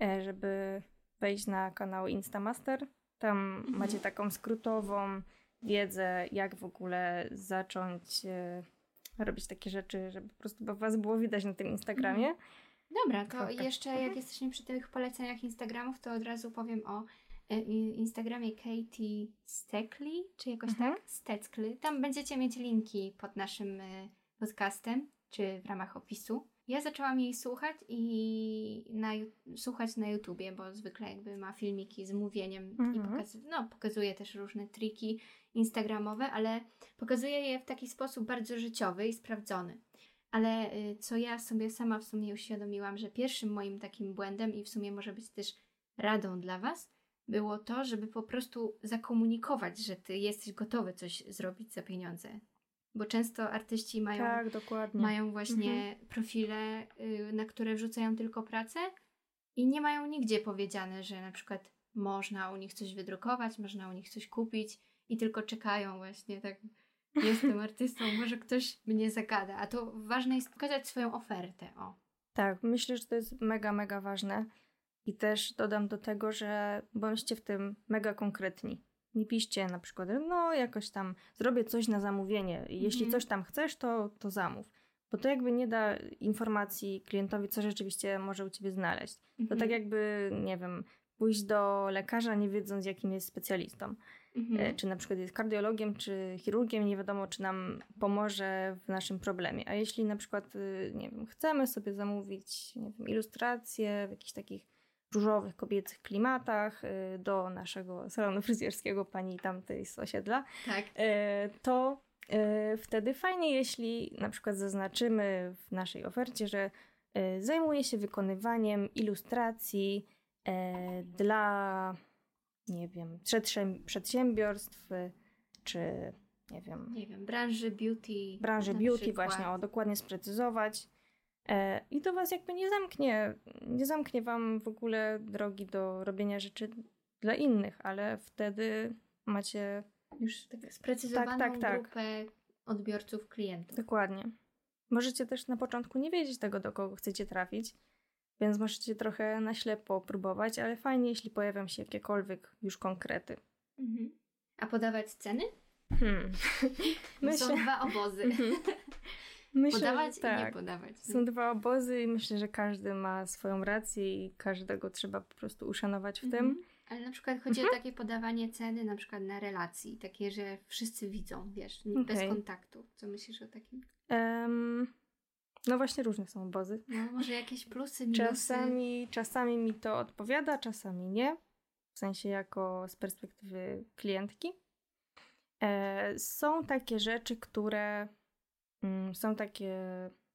[SPEAKER 2] e, żeby wejść na kanał Instamaster. Tam mhm. macie taką skrótową wiedzę, jak w ogóle zacząć e, robić takie rzeczy, żeby po prostu Was było widać na tym Instagramie. Mhm.
[SPEAKER 1] Dobra, to jeszcze jak mhm. jesteśmy przy tych poleceniach Instagramów, to od razu powiem o e, Instagramie Katie Stekli, czy jakoś mhm. tak? Steckly. Tam będziecie mieć linki pod naszym e, podcastem, czy w ramach opisu. Ja zaczęłam jej słuchać i na, słuchać na YouTubie, bo zwykle jakby ma filmiki z mówieniem mhm. i pokaz, no, pokazuje też różne triki instagramowe, ale pokazuje je w taki sposób bardzo życiowy i sprawdzony. Ale y, co ja sobie sama w sumie uświadomiłam, że pierwszym moim takim błędem i w sumie może być też radą dla Was, było to, żeby po prostu zakomunikować, że Ty jesteś gotowy coś zrobić za pieniądze. Bo często artyści mają,
[SPEAKER 2] tak,
[SPEAKER 1] mają właśnie mhm. profile, y, na które wrzucają tylko pracę i nie mają nigdzie powiedziane, że na przykład można u nich coś wydrukować, można u nich coś kupić i tylko czekają właśnie tak jestem artystą, może ktoś mnie zagada. A to ważne jest pokazać swoją ofertę. O.
[SPEAKER 2] Tak, myślę, że to jest mega, mega ważne. I też dodam do tego, że bądźcie w tym mega konkretni. Nie piszcie na przykład, no jakoś tam zrobię coś na zamówienie. Jeśli mhm. coś tam chcesz, to, to zamów. Bo to jakby nie da informacji klientowi, co rzeczywiście może u ciebie znaleźć.
[SPEAKER 1] Mhm.
[SPEAKER 2] To tak jakby, nie wiem, pójść do lekarza, nie wiedząc, jakim jest specjalistą.
[SPEAKER 1] Mhm.
[SPEAKER 2] E, Czy na przykład jest kardiologiem, czy chirurgiem, nie wiadomo, czy nam pomoże w naszym problemie. A jeśli na przykład, y, nie wiem, chcemy sobie zamówić, nie wiem, ilustracje w jakichś takich różowych, kobiecych klimatach y, do naszego salonu fryzjerskiego pani tamtej z osiedla,
[SPEAKER 1] Tak.
[SPEAKER 2] e, to e, wtedy fajnie, jeśli na przykład zaznaczymy w naszej ofercie, że zajmuje się wykonywaniem ilustracji dla, nie wiem, przedsięb- przedsiębiorstw, czy nie wiem,
[SPEAKER 1] Nie wiem, branży beauty.
[SPEAKER 2] branży beauty
[SPEAKER 1] przykład.
[SPEAKER 2] właśnie, o dokładnie sprecyzować. E, I to was jakby nie zamknie, nie zamknie wam w ogóle drogi do robienia rzeczy dla innych, ale wtedy macie
[SPEAKER 1] Już tak sprecyzowaną
[SPEAKER 2] Tak, tak, tak.
[SPEAKER 1] grupę odbiorców, klientów.
[SPEAKER 2] Dokładnie. Możecie też na początku nie wiedzieć tego, do kogo chcecie trafić, więc możecie trochę na ślepo próbować, ale fajnie, jeśli pojawią się jakiekolwiek już konkrety.
[SPEAKER 1] Mhm. A podawać ceny?
[SPEAKER 2] Hmm. Myślę,
[SPEAKER 1] Są dwa obozy.
[SPEAKER 2] Myślę,
[SPEAKER 1] podawać i nie
[SPEAKER 2] tak.
[SPEAKER 1] podawać.
[SPEAKER 2] Są dwa obozy i myślę, że każdy ma swoją rację i każdego trzeba po prostu uszanować w
[SPEAKER 1] Mhm.
[SPEAKER 2] tym.
[SPEAKER 1] Ale na przykład chodzi
[SPEAKER 2] Mhm.
[SPEAKER 1] o takie podawanie ceny na przykład na relacji, takie, że wszyscy widzą, wiesz, n- bez kontaktu. Co myślisz o takim?
[SPEAKER 2] Em, no właśnie różne są obozy.
[SPEAKER 1] No, może jakieś plusy, minusy?
[SPEAKER 2] Czasami, czasami mi to odpowiada, czasami nie. W sensie jako z perspektywy klientki. E, są takie rzeczy, które są takie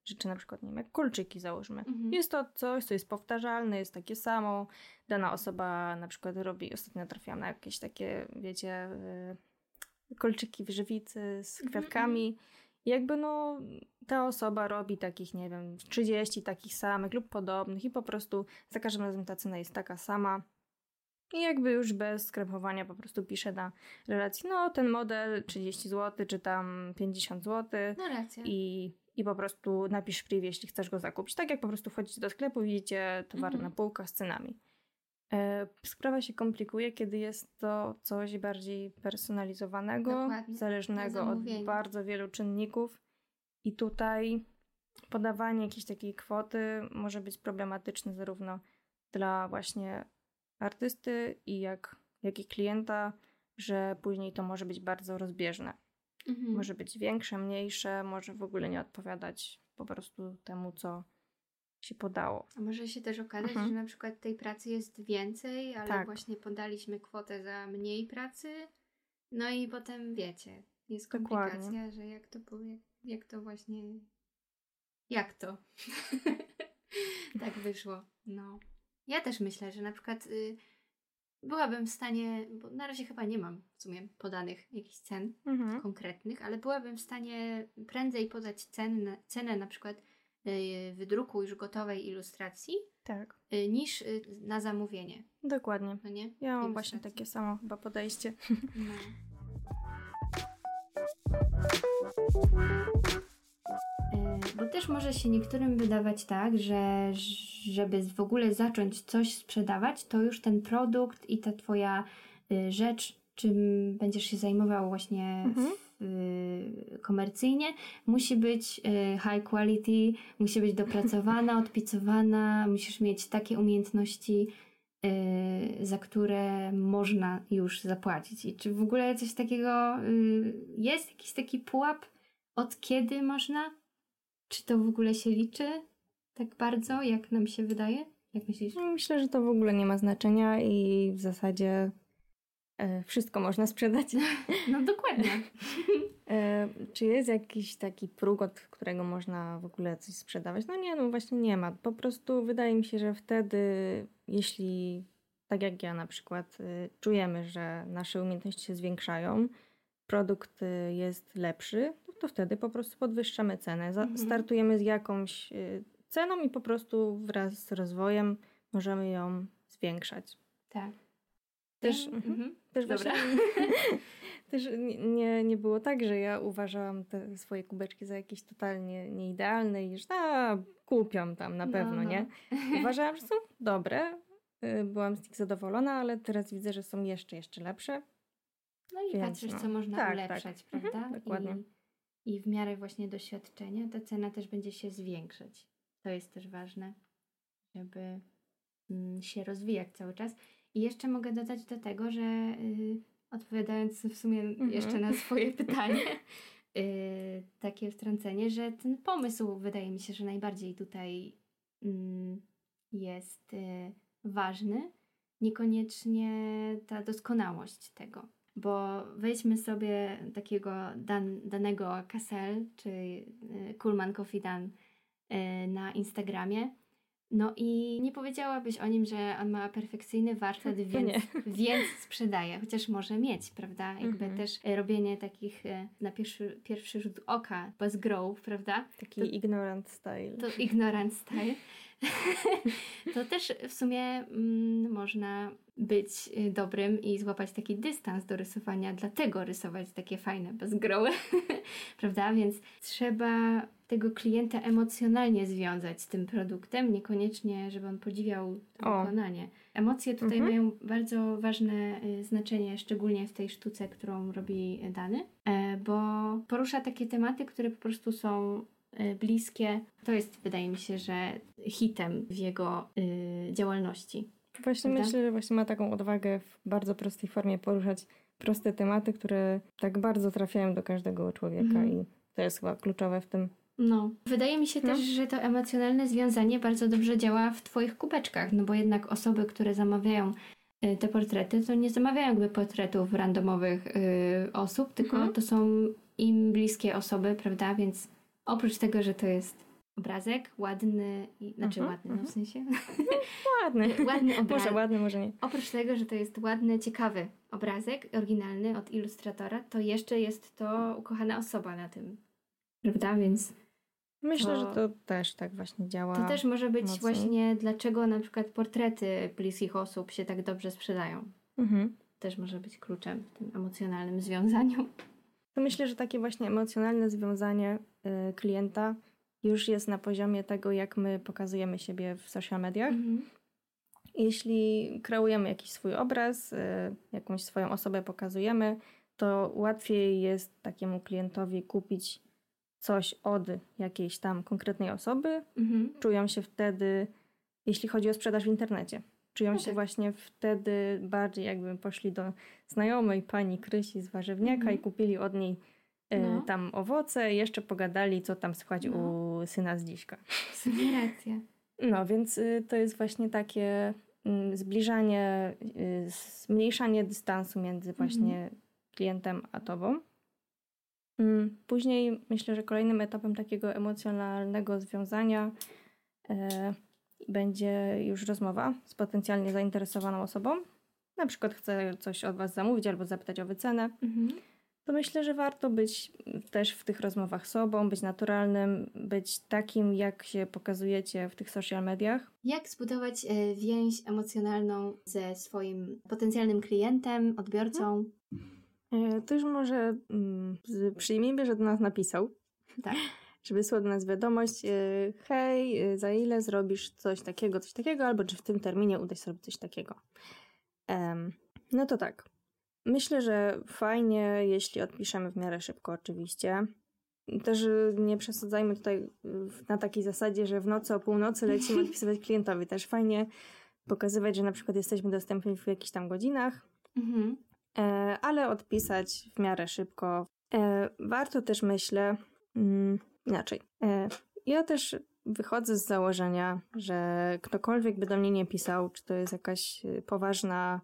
[SPEAKER 2] rzeczy na przykład, nie wiem, jak kolczyki załóżmy.
[SPEAKER 1] Mhm.
[SPEAKER 2] Jest to coś, co jest powtarzalne, jest takie samo. Dana osoba na przykład robi, ostatnio trafiłam na jakieś takie, wiecie, y, kolczyki w żywicy z
[SPEAKER 1] Mhm,
[SPEAKER 2] kwiatkami. I jakby no, ta osoba robi takich, nie wiem, 30 takich samych lub podobnych i po prostu za każdym razem ta cena jest taka sama. I jakby już bez skremowania po prostu pisze na relacji, no ten model 30 zł, czy tam 50 zł
[SPEAKER 1] No racja.
[SPEAKER 2] i, i po prostu napisz w privie, jeśli chcesz go zakupić. Tak jak po prostu wchodzicie do sklepu, widzicie towary
[SPEAKER 1] Mhm.
[SPEAKER 2] na półkach z cenami. E, sprawa się komplikuje, kiedy jest to coś bardziej personalizowanego,
[SPEAKER 1] Dokładnie.
[SPEAKER 2] zależnego od bardzo wielu czynników. I tutaj podawanie jakiejś takiej kwoty może być problematyczne zarówno dla właśnie artysty i jak, jak i klienta, że później to może być bardzo rozbieżne.
[SPEAKER 1] Mhm.
[SPEAKER 2] Może być większe, mniejsze, może w ogóle nie odpowiadać po prostu temu, co się podało.
[SPEAKER 1] A może się też okazać,
[SPEAKER 2] Mhm.
[SPEAKER 1] że na przykład tej pracy jest więcej, ale
[SPEAKER 2] Tak.
[SPEAKER 1] właśnie podaliśmy kwotę za mniej pracy. No i potem wiecie, jest
[SPEAKER 2] Dokładnie.
[SPEAKER 1] komplikacja, że jak to powie, jak to właśnie. Jak to? tak wyszło. No. Ja też myślę, że na przykład y, byłabym w stanie, bo na razie chyba nie mam w sumie podanych jakichś cen
[SPEAKER 2] Mhm.
[SPEAKER 1] konkretnych, ale byłabym w stanie prędzej podać cenę, cenę na przykład y, wydruku już gotowej ilustracji
[SPEAKER 2] Tak,
[SPEAKER 1] y, niż y, na zamówienie,
[SPEAKER 2] dokładnie.
[SPEAKER 1] no nie?
[SPEAKER 2] Ja mam właśnie takie samo chyba podejście.
[SPEAKER 1] No. Bo też może się niektórym wydawać tak, że żeby w ogóle zacząć coś sprzedawać, to już ten produkt i ta twoja y, rzecz, czym będziesz się zajmował właśnie
[SPEAKER 2] Mhm.
[SPEAKER 1] w, y, komercyjnie, musi być y, high quality, musi być dopracowana, odpicowana, musisz mieć takie umiejętności, y, za które można już zapłacić. I czy w ogóle coś takiego y, jest? Jakiś taki pułap? Od kiedy można? Czy to w ogóle się liczy tak bardzo, jak nam się wydaje? Jak myślisz?
[SPEAKER 2] No, Myślę, że to w ogóle nie ma znaczenia i w zasadzie e, wszystko można sprzedać.
[SPEAKER 1] No dokładnie.
[SPEAKER 2] E, czy jest jakiś taki próg, od którego można w ogóle coś sprzedawać? No nie, no właśnie nie ma. Po prostu wydaje mi się, że wtedy, jeśli tak jak ja na przykład y, czujemy, że nasze umiejętności się zwiększają, produkt y, jest lepszy, no to wtedy po prostu podwyższamy cenę.
[SPEAKER 1] Mhm.
[SPEAKER 2] Startujemy z jakąś y, ceną i po prostu wraz z rozwojem możemy ją zwiększać.
[SPEAKER 1] Tak.
[SPEAKER 2] Też,
[SPEAKER 1] Ja-
[SPEAKER 2] mhm.
[SPEAKER 1] mhm.
[SPEAKER 2] Też
[SPEAKER 1] Dobra.
[SPEAKER 2] właśnie, też nie- nie, było tak, że ja uważałam te swoje kubeczki za jakieś totalnie nieidealne i że a, kupią tam na
[SPEAKER 1] No,
[SPEAKER 2] pewno,
[SPEAKER 1] no.
[SPEAKER 2] nie? Uważałam, że są dobre, y, byłam z nich zadowolona, ale teraz widzę, że są jeszcze, jeszcze lepsze.
[SPEAKER 1] No i
[SPEAKER 2] Więc
[SPEAKER 1] patrzysz,
[SPEAKER 2] no.
[SPEAKER 1] co można
[SPEAKER 2] Tak,
[SPEAKER 1] ulepszać,
[SPEAKER 2] tak. Mhm,
[SPEAKER 1] prawda?
[SPEAKER 2] dokładnie.
[SPEAKER 1] I, i w miarę właśnie doświadczenia ta cena też będzie się zwiększać. To jest też ważne, żeby mm, się rozwijać cały czas. I jeszcze mogę dodać do tego, że y, odpowiadając w sumie mhm. jeszcze na swoje pytanie, y, takie wtrącenie, że ten pomysł wydaje mi się, że najbardziej tutaj y, jest ważny, niekoniecznie ta doskonałość tego. Bo weźmy sobie takiego dan, danego Kassel, czy Kulman Coffee Dan na Instagramie, no i nie powiedziałabyś o nim, że on ma perfekcyjny warsztat, więc, więc sprzedaje, chociaż może mieć, prawda? Jakby mhm. też e, robienie takich e, na pierwszy, pierwszy rzut oka bez grow, prawda?
[SPEAKER 2] Taki to, ignorant style.
[SPEAKER 1] To ignorant style. to też w sumie mm, można być y, dobrym i złapać taki dystans do rysowania, dlatego rysować takie fajne bezgroły, prawda? Więc trzeba tego klienta emocjonalnie związać z tym produktem, niekoniecznie, żeby on podziwiał to o. wykonanie. Emocje tutaj mhm. mają bardzo ważne y, znaczenie, szczególnie w tej sztuce, którą robi Dany, e, bo porusza takie tematy, które po prostu są y, bliskie. To jest, wydaje mi się, że hitem w jego działalności.
[SPEAKER 2] Właśnie Prawda? myślę, że właśnie ma taką odwagę w bardzo prostej formie poruszać proste tematy, które tak bardzo trafiają do każdego człowieka mhm. i to jest chyba kluczowe w tym.
[SPEAKER 1] No, wydaje mi się no. też, że to emocjonalne związanie bardzo dobrze działa w Twoich kubeczkach, no bo jednak osoby, które zamawiają y, te portrety, to nie zamawiają jakby portretów randomowych y, osób, tylko mhm. to są im bliskie osoby, prawda? Więc oprócz tego, że to jest obrazek, ładny, i, znaczy uh-huh, ładny, no w sensie.
[SPEAKER 2] ładny.
[SPEAKER 1] ładny obrazek.
[SPEAKER 2] Może ładny, może nie.
[SPEAKER 1] Oprócz tego, że to jest ładny, ciekawy obrazek, oryginalny od ilustratora, to jeszcze jest to ukochana osoba na tym. Prawda? Więc.
[SPEAKER 2] Myślę, że to też tak właśnie działa.
[SPEAKER 1] To też może być mocniej. właśnie, dlaczego na przykład portrety bliskich osób się tak dobrze sprzedają. Mhm. Też może być kluczem w tym emocjonalnym związaniu.
[SPEAKER 2] To myślę, że takie właśnie emocjonalne związanie y, klienta już jest na poziomie tego, jak my pokazujemy siebie w social mediach. Mhm. Jeśli kreujemy jakiś swój obraz, y, jakąś swoją osobę pokazujemy, to łatwiej jest takiemu klientowi kupić coś od jakiejś tam konkretnej osoby. Mhm. Czują się wtedy, jeśli chodzi o sprzedaż w internecie, czują okay. się właśnie wtedy bardziej jakby poszli do znajomej pani Krysi z warzywniaka mhm. i kupili od niej E, no. tam owoce, jeszcze pogadali, co tam słychać no. u syna z dziśka.
[SPEAKER 1] Racja.
[SPEAKER 2] No, więc y, to jest właśnie takie mm, zbliżanie, y, zmniejszanie dystansu między właśnie mhm. klientem a tobą. Mm, później myślę, że kolejnym etapem takiego emocjonalnego związania e, będzie już rozmowa z potencjalnie zainteresowaną osobą. Na przykład chce coś od Was zamówić albo zapytać o wycenę. Mhm to myślę, że warto być też w tych rozmowach sobą, być naturalnym, być takim, jak się pokazujecie w tych social mediach.
[SPEAKER 1] Jak zbudować e, więź emocjonalną ze swoim potencjalnym klientem, odbiorcą?
[SPEAKER 2] E, to już może mm, przyjmijmy, że do nas napisał. Tak. Że wysłał do nas wiadomość, e, hej, za ile zrobisz coś takiego, coś takiego, albo czy w tym terminie uda się zrobić coś takiego. no to tak. Myślę, że fajnie, jeśli odpiszemy w miarę szybko, oczywiście. Też nie przesadzajmy tutaj na takiej zasadzie, że w nocy o północy lecimy odpisywać klientowi. Też fajnie pokazywać, że na przykład jesteśmy dostępni w jakichś tam godzinach, mhm. E, ale odpisać w miarę szybko. E, warto też, myślę, mm, inaczej. E, ja też wychodzę z założenia, że ktokolwiek by do mnie nie pisał, czy to jest jakaś poważna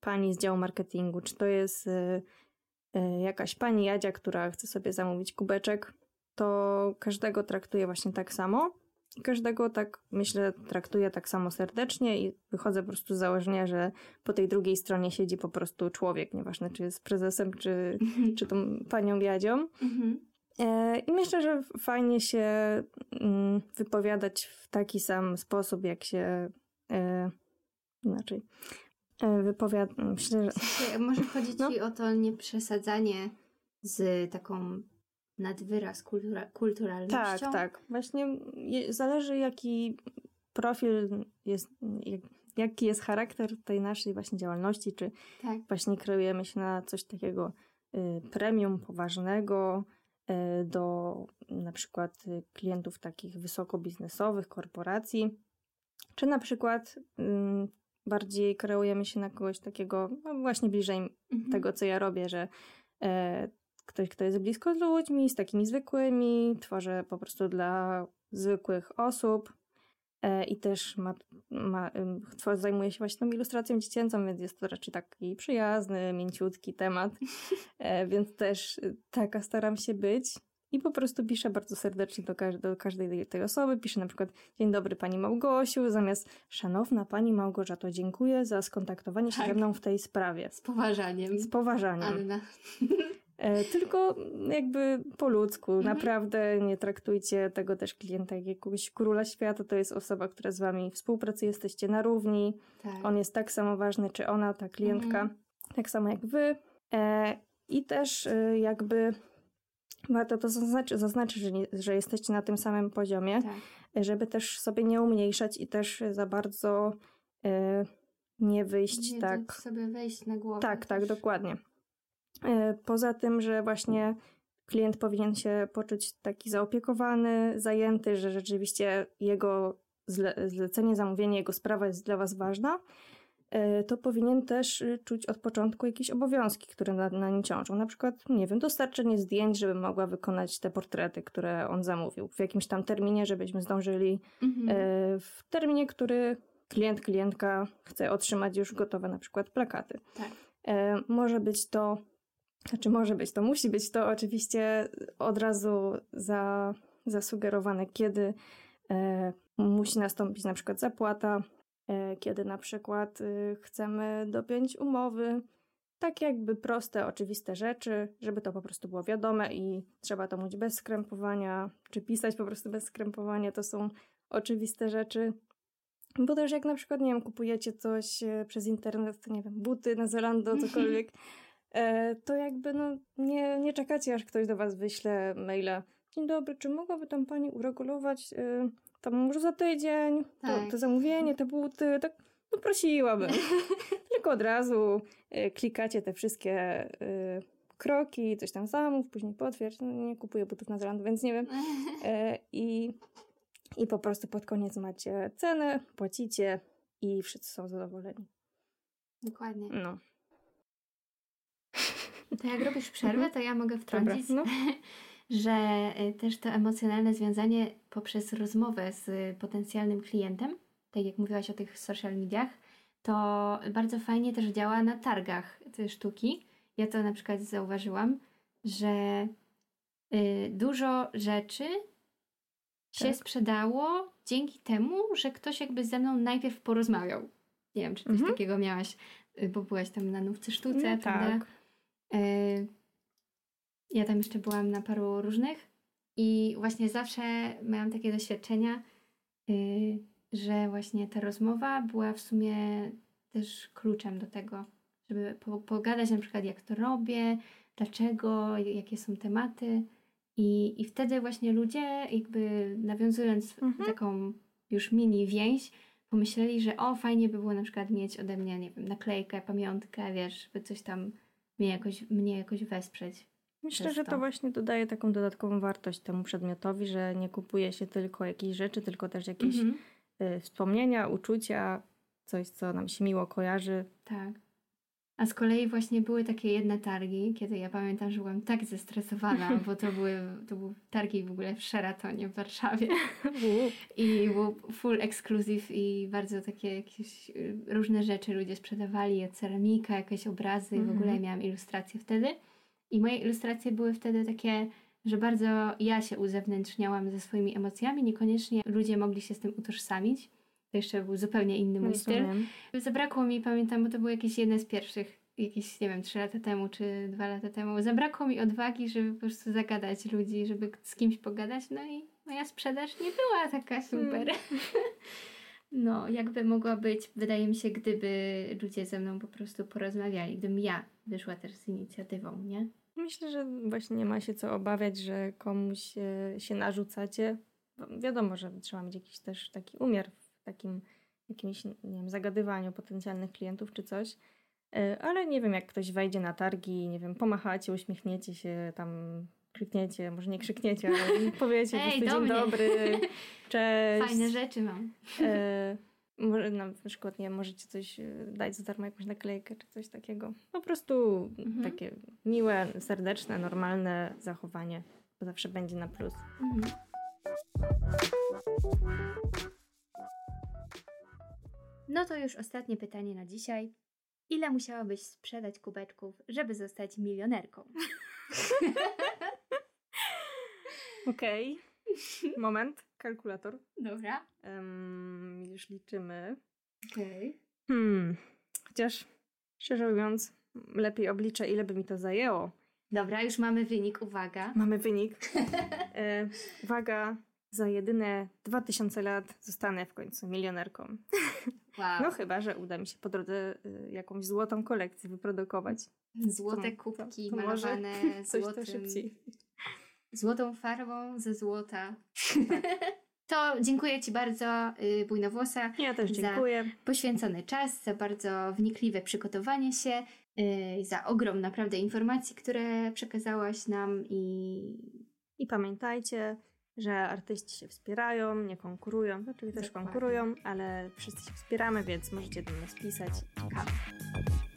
[SPEAKER 2] pani z działu marketingu, czy to jest jakaś pani Jadzia, która chce sobie zamówić kubeczek, to każdego traktuje właśnie tak samo. Każdego tak, myślę, traktuje tak samo serdecznie i wychodzę po prostu z założenia, że po tej drugiej stronie siedzi po prostu człowiek, nieważne czy jest prezesem, czy, czy tą panią Jadzią. Mhm. E, I myślę, że fajnie się mm, wypowiadać w taki sam sposób, jak się e, inaczej. E, wypowiad... Myślę,
[SPEAKER 1] że... Może chodzi no. ci o to nieprzesadzanie z taką nadwyraz kultura kulturalnością?
[SPEAKER 2] Tak, tak. Właśnie zależy jaki profil jest, jaki jest charakter tej naszej właśnie działalności, czy tak. właśnie kreujemy się na coś takiego y, premium, poważnego, e, do na przykład klientów takich wysokobiznesowych, korporacji, czy na przykład bardziej kreujemy się na kogoś takiego, no właśnie bliżej mhm. tego, co ja robię, że e, ktoś, kto jest blisko z ludźmi, z takimi zwykłymi, tworzę po prostu dla zwykłych osób e, i też ma, ma, zajmuje się właśnie tą ilustracją dziecięcą, więc jest to raczej taki przyjazny, mięciutki temat, e, więc też taka staram się być. I po prostu piszę bardzo serdecznie do, do każdej tej osoby. Piszę na przykład Dzień dobry Pani Małgosiu, zamiast Szanowna Pani Małgorzato, dziękuję za skontaktowanie się tak. ze mną w tej sprawie.
[SPEAKER 1] Z poważaniem.
[SPEAKER 2] Z poważaniem. Anna. E, tylko jakby po ludzku. Mhm. Naprawdę nie traktujcie tego też klienta jak jakiegoś króla świata. To jest osoba, która z wami współpracuje, jesteście na równi. Tak. On jest tak samo ważny, czy ona, ta klientka, mhm. tak samo jak wy. E, I też e, jakby warto to zaznaczyć, że, nie, że jesteście na tym samym poziomie, tak. żeby też sobie nie umniejszać i też za bardzo nie wyjść
[SPEAKER 1] nie
[SPEAKER 2] tak.
[SPEAKER 1] sobie wejść na głowę.
[SPEAKER 2] Tak, tak, dokładnie. E, poza tym, że właśnie klient powinien się poczuć taki zaopiekowany, zajęty, że rzeczywiście jego zle zlecenie, zamówienie, jego sprawa jest dla Was ważna, e, to powinien też y, czuć od początku jakieś obowiązki, które na, na nim ciążą. Na przykład, nie wiem, dostarczenie zdjęć, żeby mogła wykonać te portrety, które on zamówił w jakimś tam terminie, żebyśmy zdążyli mhm. E, w terminie, który klient, klientka chce otrzymać już gotowe na przykład plakaty. Tak. Może być to znaczy może być, to musi być to oczywiście od razu za, zasugerowane, kiedy e, musi nastąpić na przykład zapłata, e, kiedy na przykład e, chcemy dopiąć umowy. Tak jakby proste, oczywiste rzeczy, żeby to po prostu było wiadome i trzeba to mówić bez skrępowania, czy pisać po prostu bez skrępowania, to są oczywiste rzeczy. Bo też jak na przykład, nie wiem, kupujecie coś e, przez internet, nie wiem, buty na Zalando, cokolwiek, to jakby no, nie, nie czekacie, aż ktoś do was wyśle maila. Dzień dobry, czy mogłaby tam pani uregulować y, tam może za tydzień tak. to, to, zamówienie, te buty, tak no prosiłabym. Tylko od razu y, klikacie te wszystkie y, kroki, coś tam zamów, później potwierdź. No, nie kupuję butów na Zalando, więc nie wiem. I, I po prostu pod koniec macie cenę, płacicie i wszyscy są zadowoleni.
[SPEAKER 1] Dokładnie.
[SPEAKER 2] No.
[SPEAKER 1] To jak robisz przerwę, mhm. to ja mogę wtrącić, Dobra, no. że y, też to emocjonalne związanie poprzez rozmowę z potencjalnym klientem, tak jak mówiłaś o tych social mediach, to bardzo fajnie też działa na targach tej sztuki. Ja to na przykład zauważyłam, że y, dużo rzeczy się tak. sprzedało dzięki temu, że ktoś jakby ze mną najpierw porozmawiał. Nie wiem, czy coś mhm. takiego miałaś, y, bo byłaś tam na nówce sztuce, no, prawda? Tak. Y, ja tam jeszcze byłam na paru różnych i właśnie zawsze miałam takie doświadczenia, y, że właśnie ta rozmowa była w sumie też kluczem do tego, żeby pogadać na przykład jak to robię, dlaczego, jakie są tematy. I, I wtedy właśnie ludzie, jakby nawiązując mhm. taką już mini więź, pomyśleli, że o, fajnie by było na przykład mieć ode mnie, nie wiem, naklejkę, pamiątkę, wiesz, żeby coś tam mnie jakoś, mnie jakoś wesprzeć.
[SPEAKER 2] Myślę, że to. to właśnie dodaje taką dodatkową wartość temu przedmiotowi, że nie kupuje się tylko jakichś rzeczy, tylko też jakieś mhm. y, wspomnienia, uczucia, coś, co nam się miło kojarzy.
[SPEAKER 1] Tak. A z kolei właśnie były takie jedne targi, kiedy ja pamiętam, że byłam tak zestresowana, bo to były, to były targi w ogóle w Sheratonie w Warszawie. I był full exclusive i bardzo takie jakieś y, różne rzeczy ludzie sprzedawali, ceramika, jakieś obrazy i w ogóle mhm. miałam ilustracje wtedy. I moje ilustracje były wtedy takie, że bardzo ja się uzewnętrzniałam ze swoimi emocjami, niekoniecznie ludzie mogli się z tym utożsamić. To jeszcze był zupełnie inny mój styl. Zabrakło mi, pamiętam, bo to było jakieś jedne z pierwszych, jakieś, nie wiem, trzy lata temu czy dwa lata temu. Zabrakło mi odwagi, żeby po prostu zagadać ludzi, żeby z kimś pogadać. No i moja sprzedaż nie była taka super. Hmm. No, jakby mogła być, wydaje mi się, gdyby ludzie ze mną po prostu porozmawiali, gdybym ja wyszła też z inicjatywą, nie?
[SPEAKER 2] Myślę, że właśnie nie ma się co obawiać, że komuś się narzucacie. Wiadomo, że trzeba mieć jakiś też taki umiar takim jakimś, nie wiem, zagadywaniu potencjalnych klientów czy coś. E, ale nie wiem, jak ktoś wejdzie na targi, nie wiem, pomachacie, uśmiechniecie się, tam krzykniecie, może nie krzykniecie, ale powiecie
[SPEAKER 1] Ej,
[SPEAKER 2] po prostu
[SPEAKER 1] do
[SPEAKER 2] dzień
[SPEAKER 1] mnie.
[SPEAKER 2] dobry, cześć.
[SPEAKER 1] Fajne rzeczy mam.
[SPEAKER 2] E, może na przykład, nie możecie coś e, dać za darmo, jakąś naklejkę czy coś takiego. Po prostu
[SPEAKER 1] Mhm.
[SPEAKER 2] takie miłe, serdeczne, normalne zachowanie. To zawsze będzie na plus.
[SPEAKER 1] Mhm. No to już ostatnie pytanie na dzisiaj. Ile musiałabyś sprzedać kubeczków, żeby zostać milionerką?
[SPEAKER 2] Okej. Moment. Kalkulator.
[SPEAKER 1] Dobra.
[SPEAKER 2] Em, już liczymy.
[SPEAKER 1] Okej.
[SPEAKER 2] Hmm. Chociaż, szczerze mówiąc, lepiej obliczę, ile by mi to zajęło.
[SPEAKER 1] Dobra, już mamy wynik, uwaga.
[SPEAKER 2] Mamy wynik. E, uwaga, za jedyne 2000 lat zostanę w końcu milionerką.
[SPEAKER 1] Wow.
[SPEAKER 2] No chyba, że uda mi się po drodze y, jakąś złotą kolekcję wyprodukować.
[SPEAKER 1] Złote kubki
[SPEAKER 2] to- to
[SPEAKER 1] malowane złotym,
[SPEAKER 2] szybciej.
[SPEAKER 1] złotą farbą ze złota. to dziękuję Ci bardzo, y, Bujnowłosa,
[SPEAKER 2] Ja też
[SPEAKER 1] Za-
[SPEAKER 2] dziękuję.
[SPEAKER 1] poświęcony czas, za bardzo wnikliwe przygotowanie się, y, za ogrom naprawdę informacji, które przekazałaś nam i
[SPEAKER 2] I pamiętajcie, że artyści się wspierają, nie konkurują. Znaczy też
[SPEAKER 1] Dokładnie.
[SPEAKER 2] konkurują, ale wszyscy się wspieramy, więc możecie do nas pisać.
[SPEAKER 1] czekamy.